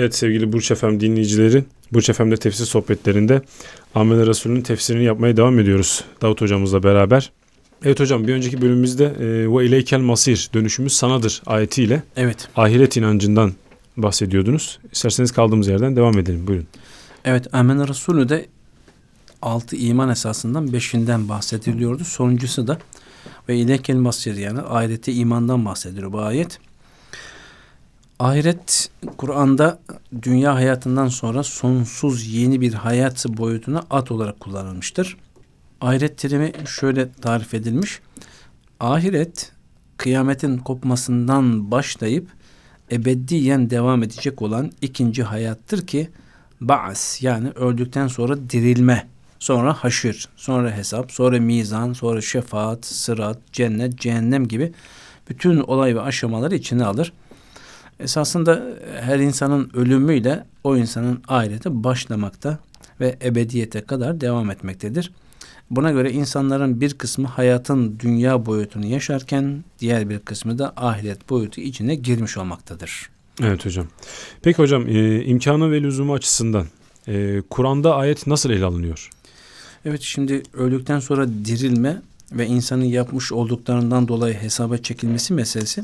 Evet sevgili Burç Efem dinleyicileri, Burç Efem'de tefsir sohbetlerinde Ahmet Resulü'nün tefsirini yapmaya devam ediyoruz Davut hocamızla beraber. Evet hocam bir önceki bölümümüzde e, ve ileykel masir dönüşümüz sanadır ayetiyle Evet. ahiret inancından bahsediyordunuz. İsterseniz kaldığımız yerden devam edelim. Buyurun. Evet Amen Resulü de altı iman esasından beşinden bahsediliyordu. Sonuncusu da ve ileykel masir yani ahirete imandan bahsediyor bu ayet. Ahiret Kur'an'da dünya hayatından sonra sonsuz yeni bir hayat boyutuna at olarak kullanılmıştır. Ahiret terimi şöyle tarif edilmiş. Ahiret kıyametin kopmasından başlayıp ebediyen devam edecek olan ikinci hayattır ki ba'as yani öldükten sonra dirilme, sonra haşir, sonra hesap, sonra mizan, sonra şefaat, sırat, cennet, cehennem gibi bütün olay ve aşamaları içine alır. Esasında her insanın ölümüyle o insanın ahirete başlamakta ve ebediyete kadar devam etmektedir. Buna göre insanların bir kısmı hayatın dünya boyutunu yaşarken diğer bir kısmı da ahiret boyutu içine girmiş olmaktadır. Evet hocam. Peki hocam e, imkanı ve lüzumu açısından e, Kur'an'da ayet nasıl ele alınıyor? Evet şimdi öldükten sonra dirilme ve insanın yapmış olduklarından dolayı hesaba çekilmesi meselesi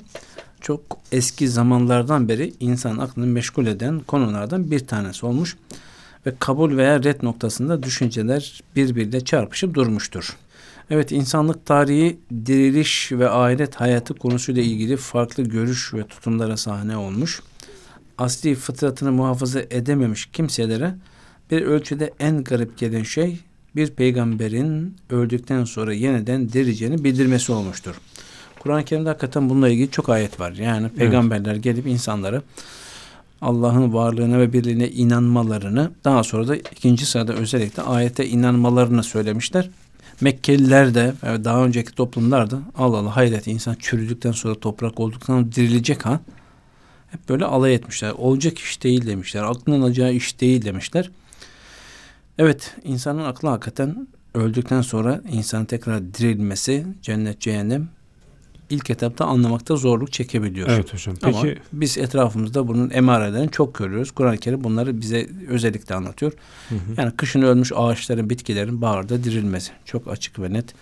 çok eski zamanlardan beri insan aklını meşgul eden konulardan bir tanesi olmuş ve kabul veya red noktasında düşünceler birbiriyle çarpışıp durmuştur. Evet insanlık tarihi diriliş ve ahiret hayatı konusuyla ilgili farklı görüş ve tutumlara sahne olmuş. Asli fıtratını muhafaza edememiş kimselere bir ölçüde en garip gelen şey bir peygamberin öldükten sonra yeniden dirileceğini bildirmesi olmuştur. Kur'an-ı Kerim'de hakikaten bununla ilgili çok ayet var. Yani peygamberler evet. gelip insanları Allah'ın varlığına ve birliğine inanmalarını daha sonra da ikinci sırada özellikle ayete inanmalarını söylemişler. Mekkeliler de daha önceki toplumlar da Allah Allah hayret insan çürüdükten sonra toprak olduktan dirilecek ha. Hep böyle alay etmişler. Olacak iş değil demişler. Aklının alacağı iş değil demişler. Evet insanın aklı hakikaten öldükten sonra insan tekrar dirilmesi cennet cehennem ilk etapta anlamakta zorluk çekebiliyor. Evet hocam. Peki Ama biz etrafımızda bunun emarelerini çok görüyoruz. Kuran-ı Kerim bunları bize özellikle anlatıyor. Hı hı. Yani kışın ölmüş ağaçların, bitkilerin baharda dirilmesi çok açık ve net.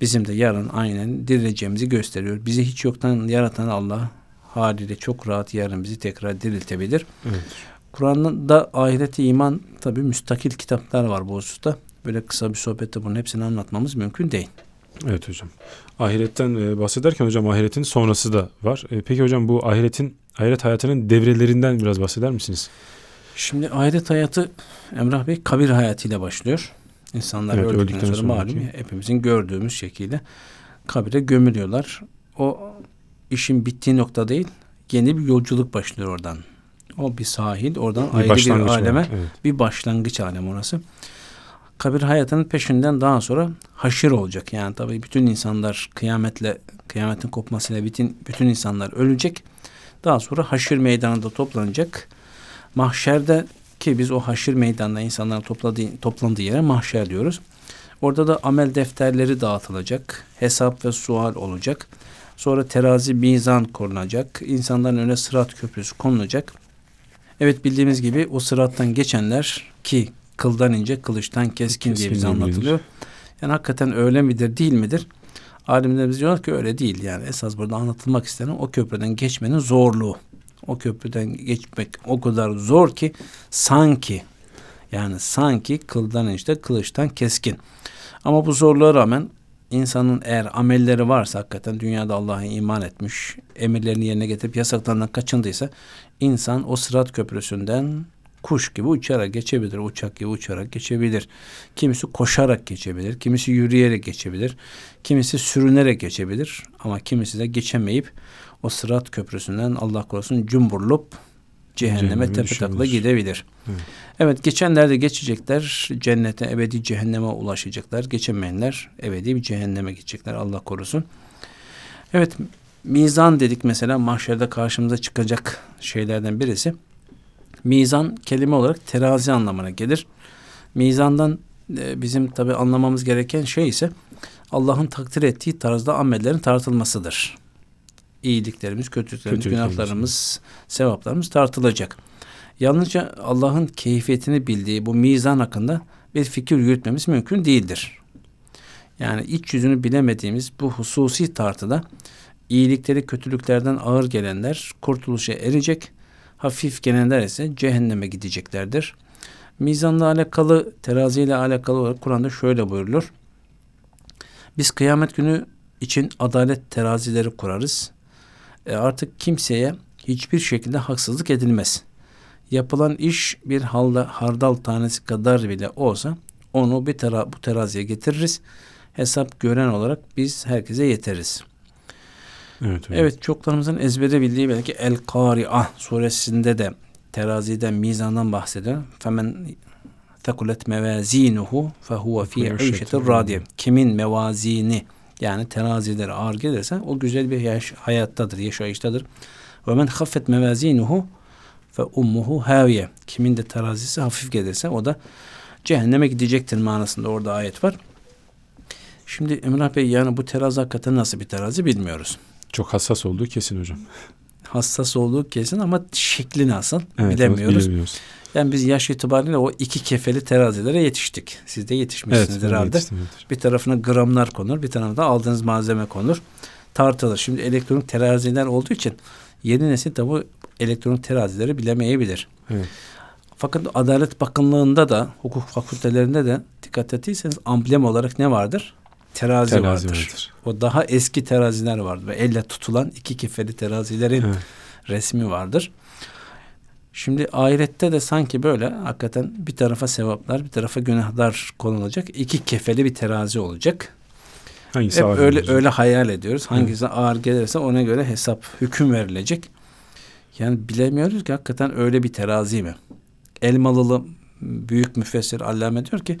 Bizim de yarın aynen dirileceğimizi gösteriyor. Bizi hiç yoktan yaratan Allah haliyle çok rahat yarın bizi tekrar diriltebilir. Evet. Kur'an'da ahireti iman tabi müstakil kitaplar var bu hususta. Böyle kısa bir sohbette bunun hepsini anlatmamız mümkün değil. Evet hocam. Ahiretten e, bahsederken hocam ahiretin sonrası da var. E, peki hocam bu ahiretin ahiret hayatının devrelerinden biraz bahseder misiniz? Şimdi ahiret hayatı Emrah Bey kabir hayatıyla başlıyor. İnsanlar evet, öldükten, öldükten sonra malum hepimizin gördüğümüz şekilde kabire gömülüyorlar. O işin bittiği nokta değil, yeni bir yolculuk başlıyor oradan. O bir sahil, oradan bir ayrı bir aleme, evet. bir başlangıç alem orası kabir hayatının peşinden daha sonra haşir olacak. Yani tabii bütün insanlar kıyametle kıyametin kopmasıyla bütün bütün insanlar ölecek. Daha sonra haşir meydanında toplanacak. Mahşerde ki biz o haşir meydanında insanların topladığı, toplandığı yere mahşer diyoruz. Orada da amel defterleri dağıtılacak. Hesap ve sual olacak. Sonra terazi mizan korunacak. İnsanların önüne sırat köprüsü konulacak. Evet bildiğimiz gibi o sırattan geçenler ki kıldan ince, kılıçtan keskin, keskin diye bize anlatılıyor. Yani hakikaten öyle midir, değil midir? Alimlerimiz diyorlar ki öyle değil. Yani esas burada anlatılmak istenen o köprüden geçmenin zorluğu. O köprüden geçmek o kadar zor ki sanki yani sanki kıldan ince, kılıçtan keskin. Ama bu zorluğa rağmen insanın eğer amelleri varsa hakikaten dünyada Allah'a iman etmiş, emirlerini yerine getirip yasaklarından kaçındıysa insan o sırat köprüsünden kuş gibi uçarak geçebilir, uçak gibi uçarak geçebilir. Kimisi koşarak geçebilir, kimisi yürüyerek geçebilir, kimisi sürünerek geçebilir ama kimisi de geçemeyip o sırat köprüsünden Allah korusun cumburlup cehenneme tepe takla gidebilir. Evet. evet geçenler de geçecekler cennete ebedi cehenneme ulaşacaklar. Geçemeyenler ebedi bir cehenneme gidecekler Allah korusun. Evet mizan dedik mesela mahşerde karşımıza çıkacak şeylerden birisi Mizan kelime olarak terazi anlamına gelir. Mizandan e, bizim tabi anlamamız gereken şey ise Allah'ın takdir ettiği tarzda amellerin tartılmasıdır. İyiliklerimiz, kötülüklerimiz, Kötülüklerimiz. günahlarımız, sevaplarımız tartılacak. Yalnızca Allah'ın keyfiyetini bildiği bu mizan hakkında bir fikir yürütmemiz mümkün değildir. Yani iç yüzünü bilemediğimiz bu hususi tartıda iyilikleri kötülüklerden ağır gelenler kurtuluşa erecek, hafif gelenler ise cehenneme gideceklerdir. Mizanla alakalı, teraziyle alakalı olarak Kur'an'da şöyle buyurulur. Biz kıyamet günü için adalet terazileri kurarız. E artık kimseye hiçbir şekilde haksızlık edilmez. Yapılan iş bir halda hardal tanesi kadar bile olsa onu bir tera bu teraziye getiririz. Hesap gören olarak biz herkese yeteriz. Evet, evet. evet çoklarımızın ezbere bildiği belki El Kari'ah suresinde de teraziden, mizandan bahsediyor. Femen tekulet mevazinuhu fehuve fi işetir radiye. Kimin mevazini yani terazileri ağır gelirse o güzel bir yaş, hayattadır, yaşayıştadır. Ve men haffet mevazinuhu fe ummuhu haviye. Kimin de terazisi hafif gelirse o da cehenneme gidecektir manasında orada ayet var. Şimdi Emrah Bey yani bu terazi hakikaten nasıl bir terazi bilmiyoruz. Çok hassas olduğu kesin hocam. Hassas olduğu kesin ama şekli nasıl evet, bilemiyoruz. bilemiyoruz. Yani biz yaş itibariyle o iki kefeli terazilere yetiştik. Siz de yetişmişsiniz evet, herhalde. Bir tarafına gramlar konur, bir tarafına aldığınız malzeme konur. Tartılır. Şimdi elektronik teraziler olduğu için yeni nesil tabi elektronik terazileri bilemeyebilir. Evet. Fakat Adalet Bakanlığı'nda da, hukuk fakültelerinde de dikkat ettiyseniz amblem olarak ne vardır? Terazi, terazi vardır. vardır. O daha eski teraziler vardır. Ve elle tutulan iki kefeli terazilerin evet. resmi vardır. Şimdi ahirette de sanki böyle hakikaten bir tarafa sevaplar, bir tarafa günahlar konulacak. İki kefeli bir terazi olacak. Hangisi Hep öyle olacak? öyle hayal ediyoruz. Hangisi evet. ağır gelirse ona göre hesap, hüküm verilecek. Yani bilemiyoruz ki hakikaten öyle bir terazi mi? Elmalılı büyük müfessir Allame diyor ki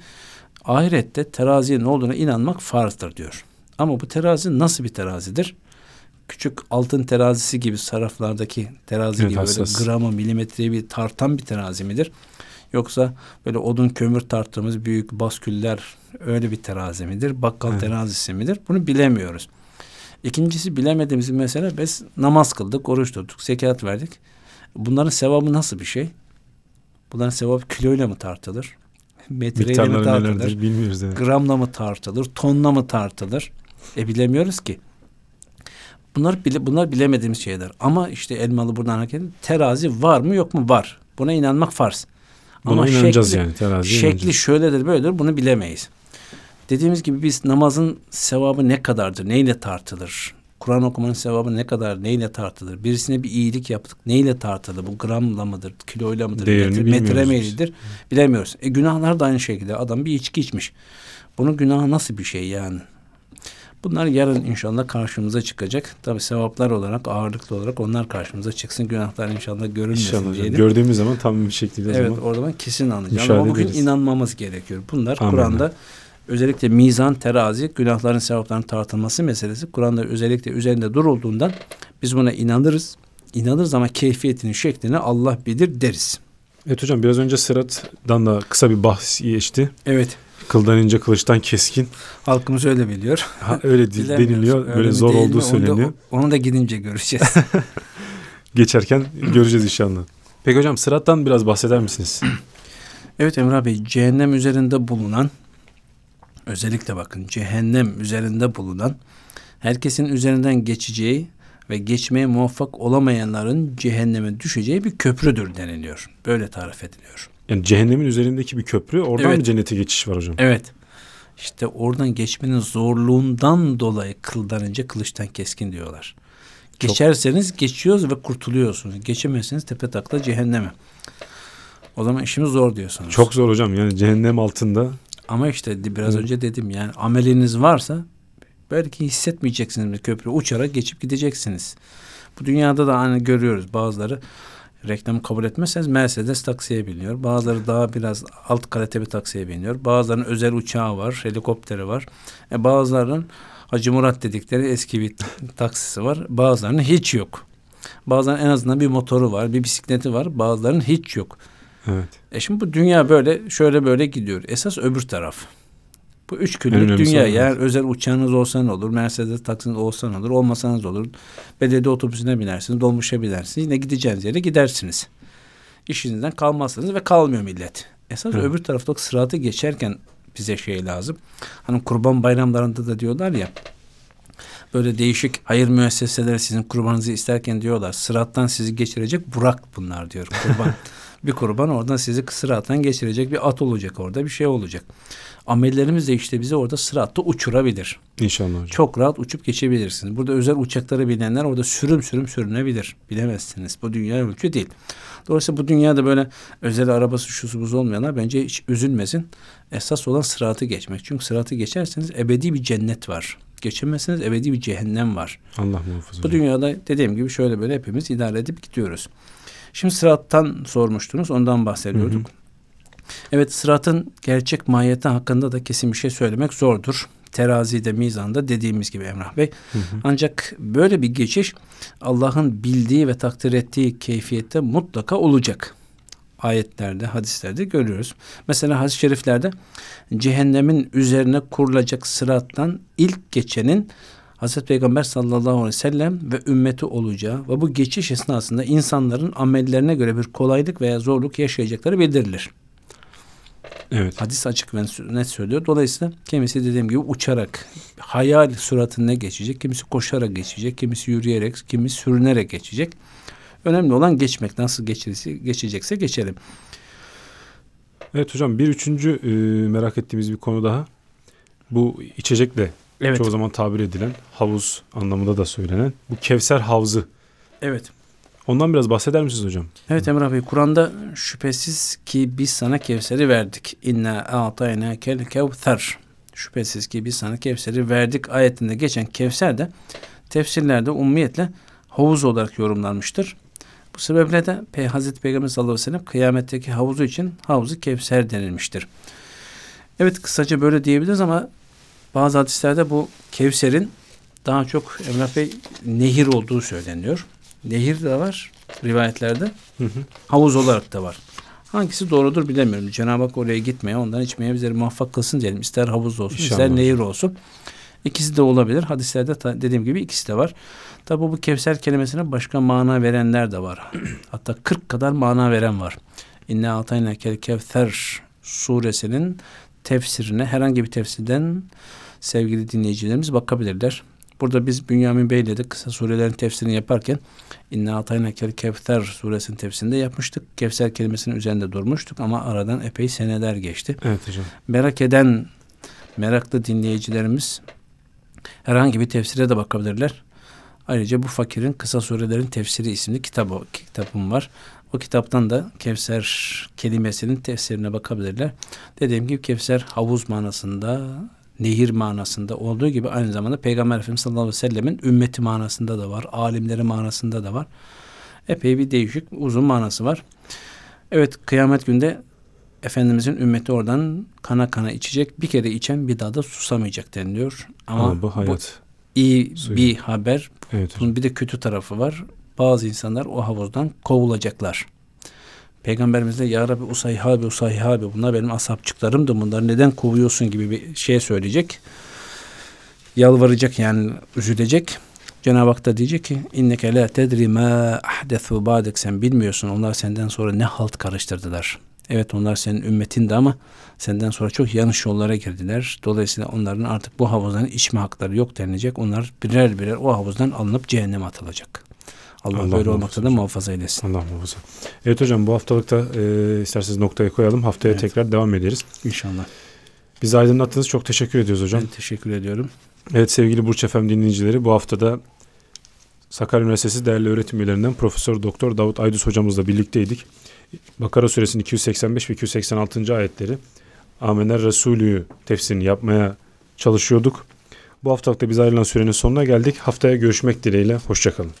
ahirette teraziye ne olduğuna inanmak farzdır diyor. Ama bu terazi nasıl bir terazidir? Küçük altın terazisi gibi saraflardaki terazi evet, gibi hassas. böyle gramı milimetreyi bir tartan bir terazi midir? Yoksa böyle odun kömür tarttığımız büyük basküller öyle bir terazi midir? Bakkal evet. terazisi midir? Bunu bilemiyoruz. İkincisi bilemediğimiz mesele biz namaz kıldık, oruç tuttuk, zekat verdik. Bunların sevabı nasıl bir şey? Bunların sevabı kiloyla mı tartılır? Metreyle mi tartılır? Bilmiyoruz. Evet. Gramla mı tartılır? Tonla mı tartılır? E bilemiyoruz ki. Bunlar bile bunlar bilemediğimiz şeyler. Ama işte elmalı buradan hareket terazi var mı yok mu? Var. Buna inanmak farz. Buna Ama inanacağız şekli, yani terazi. Şekli inanacağız. şöyledir böyledir bunu bilemeyiz. Dediğimiz gibi biz namazın sevabı ne kadardır? Neyle tartılır? Kur'an okumanın sevabı ne kadar, neyle tartılır? Birisine bir iyilik yaptık, neyle tartılır? Bu gramla mıdır, kiloyla mıdır, Değerini metre, metre meylidir? Bilemiyoruz. E günahlar da aynı şekilde. Adam bir içki içmiş. Bunun günahı nasıl bir şey yani? Bunlar yarın inşallah karşımıza çıkacak. Tabi sevaplar olarak, ağırlıklı olarak onlar karşımıza çıksın. Günahlar inşallah görünmesin inşallah diyelim. Gördüğümüz zaman tam bir şekilde evet, zaman oradan kesin anlayacağız. Ama bugün ederiz. inanmamız gerekiyor. Bunlar Kur'an'da özellikle mizan, terazi, günahların sevapların tartılması meselesi Kur'an'da özellikle üzerinde durulduğundan biz buna inanırız. İnanırız ama keyfiyetini, şeklini Allah bilir deriz. Evet hocam biraz önce sırattan da kısa bir bahs geçti. Evet. Kıldan ince kılıçtan keskin. Halkımız öyle biliyor. Ha, öyle deniliyor. Öyle böyle zor olduğu söyleniyor. Onu da, onu da gidince göreceğiz. Geçerken göreceğiz inşallah. Peki hocam sırattan biraz bahseder misiniz? evet Emrah Bey cehennem üzerinde bulunan özellikle bakın cehennem üzerinde bulunan herkesin üzerinden geçeceği ve geçmeye muvaffak olamayanların cehenneme düşeceği bir köprüdür deniliyor. Böyle tarif ediliyor. Yani cehennemin üzerindeki bir köprü oradan evet. mı cennete geçiş var hocam? Evet. İşte oradan geçmenin zorluğundan dolayı kıldan önce kılıçtan keskin diyorlar. Geçerseniz Çok... geçiyoruz ve kurtuluyorsunuz. Geçemezseniz tepe takla cehenneme. O zaman işimiz zor diyorsunuz. Çok zor hocam yani cehennem altında. Ama işte biraz Hı. önce dedim yani ameliniz varsa belki hissetmeyeceksiniz köprü uçarak geçip gideceksiniz. Bu dünyada da hani görüyoruz bazıları reklamı kabul etmezseniz Mercedes taksiye biniyor. Bazıları daha biraz alt kalite bir taksiye biniyor. Bazılarının özel uçağı var, helikopteri var. E bazılarının Hacı Murat dedikleri eski bir taksisi var. Bazılarının hiç yok. Bazılarının en azından bir motoru var, bir bisikleti var. Bazılarının hiç yok. Evet. E şimdi bu dünya böyle şöyle böyle gidiyor. Esas öbür taraf. Bu üç günlük dünya. Yani özel uçağınız olsa ne olur? Mercedes taksiniz olsa ne olur? Olmasanız olur. Belediye otobüsüne binersiniz, dolmuşa binersiniz. Yine gideceğiniz yere gidersiniz. işinizden kalmazsınız ve kalmıyor millet. Esas evet. öbür taraftaki sıratı geçerken bize şey lazım. Hani kurban bayramlarında da diyorlar ya böyle değişik hayır müesseseleri sizin kurbanınızı isterken diyorlar sırattan sizi geçirecek burak bunlar diyor kurban. bir kurban oradan sizi sırattan geçirecek bir at olacak orada bir şey olacak. Amellerimiz de işte bizi orada sıratta uçurabilir. İnşallah hocam. Çok rahat uçup geçebilirsiniz. Burada özel uçakları bilenler orada sürüm sürüm sürünebilir. Bilemezsiniz. Bu dünya ölçü değil. Dolayısıyla bu dünyada böyle özel arabası şusu buz olmayanlar bence hiç üzülmesin. Esas olan sıratı geçmek. Çünkü sıratı geçerseniz ebedi bir cennet var. Geçemezseniz ebedi bir cehennem var. Allah muhafaza. Bu dünyada dediğim gibi şöyle böyle hepimiz idare edip gidiyoruz. Şimdi sırattan sormuştunuz. Ondan bahsediyorduk. Hı hı. Evet sıratın gerçek mahiyeti hakkında da kesin bir şey söylemek zordur. Terazide, mizanda dediğimiz gibi Emrah Bey. Hı hı. Ancak böyle bir geçiş Allah'ın bildiği ve takdir ettiği keyfiyette mutlaka olacak. Ayetlerde, hadislerde görüyoruz. Mesela hadis-i şeriflerde cehennemin üzerine kurulacak sırattan ilk geçenin Hazreti Peygamber sallallahu aleyhi ve sellem ve ümmeti olacağı ve bu geçiş esnasında insanların amellerine göre bir kolaylık veya zorluk yaşayacakları bildirilir. Evet. Hadis açık ve net söylüyor. Dolayısıyla kimisi dediğim gibi uçarak, hayal suratında geçecek, kimisi koşarak geçecek, kimisi yürüyerek, kimisi sürünerek geçecek. Önemli olan geçmek. Nasıl geçirse, geçecekse geçelim. Evet hocam bir üçüncü e, merak ettiğimiz bir konu daha. Bu içecekle evet. çoğu zaman tabir edilen havuz anlamında da söylenen bu Kevser Havzı. Evet. Ondan biraz bahseder misiniz hocam? Evet Emrah Bey. Kur'an'da şüphesiz ki biz sana Kevser'i verdik. İnna a'tayna kel kevser. Şüphesiz ki biz sana Kevser'i verdik ayetinde geçen Kevser de tefsirlerde ummiyetle havuz olarak yorumlanmıştır. Bu sebeple de Pey Hazreti Peygamber sallallahu aleyhi ve sellem kıyametteki havuzu için havuzu Kevser denilmiştir. Evet kısaca böyle diyebiliriz ama bazı hadislerde bu Kevser'in daha çok Emrah Bey nehir olduğu söyleniyor. Nehir de var rivayetlerde. Hı hı. Havuz olarak da var. Hangisi doğrudur bilemiyorum. Cenab-ı Hak oraya gitmeye, ondan içmeye bizleri muvaffak kılsın diyelim. İster havuz olsun, İnşallah. ister nehir olsun. İkisi de olabilir. Hadislerde dediğim gibi ikisi de var. Tabi bu Kevser kelimesine başka mana verenler de var. Hatta 40 kadar mana veren var. İnne atayna kel kevser suresinin tefsirine herhangi bir tefsirden sevgili dinleyicilerimiz bakabilirler. Burada biz Bünyamin Bey'le de kısa surelerin tefsirini yaparken İnna atayna kel kevser suresinin tefsirinde yapmıştık. Kevser kelimesinin üzerinde durmuştuk ama aradan epey seneler geçti. Evet hocam. Merak eden meraklı dinleyicilerimiz herhangi bir tefsire de bakabilirler. Ayrıca bu fakirin kısa surelerin tefsiri isimli kitabı, kitabım var. O kitaptan da Kevser kelimesinin tefsirine bakabilirler. Dediğim gibi Kevser havuz manasında, nehir manasında olduğu gibi aynı zamanda Peygamber Efendimiz sallallahu aleyhi ve sellemin ümmeti manasında da var. Alimleri manasında da var. Epey bir değişik uzun manası var. Evet kıyamet günde Efendimizin ümmeti oradan kana kana içecek. Bir kere içen bir daha da susamayacak deniliyor. Ama, Ama bu hayat. Bu iyi Suyu. bir haber. Evet, Bunun bir de kötü tarafı var. Bazı insanlar o havuzdan kovulacaklar. Peygamberimiz de ya Rabbi usayhabi usayhabi bunlar benim asapçıklarımdı bunlar neden kovuyorsun gibi bir şey söyleyecek. Yalvaracak yani üzülecek. Cenab-ı Hak da diyecek ki inneke la tedri ma ahdesu ba'dek sen bilmiyorsun onlar senden sonra ne halt karıştırdılar. Evet onlar senin ümmetindi ama senden sonra çok yanlış yollara girdiler. Dolayısıyla onların artık bu havuzdan içme hakları yok denilecek. Onlar birer birer o havuzdan alınıp cehenneme atılacak. Allah, Allah böyle olmakta da muhafaza eylesin. Allah muhafaza. Evet hocam bu haftalıkta e, isterseniz noktayı koyalım. Haftaya evet. tekrar devam ederiz. İnşallah. Bizi aydınlattınız. Çok teşekkür ediyoruz hocam. Ben teşekkür ediyorum. Evet sevgili Burç Efem dinleyicileri bu haftada Sakarya Üniversitesi değerli öğretim üyelerinden Profesör Doktor Davut Aydus hocamızla birlikteydik. Bakara suresinin 285 ve 286. ayetleri Amener Resulü tefsirini yapmaya çalışıyorduk. Bu haftalıkta biz ayrılan sürenin sonuna geldik. Haftaya görüşmek dileğiyle. Hoşçakalın.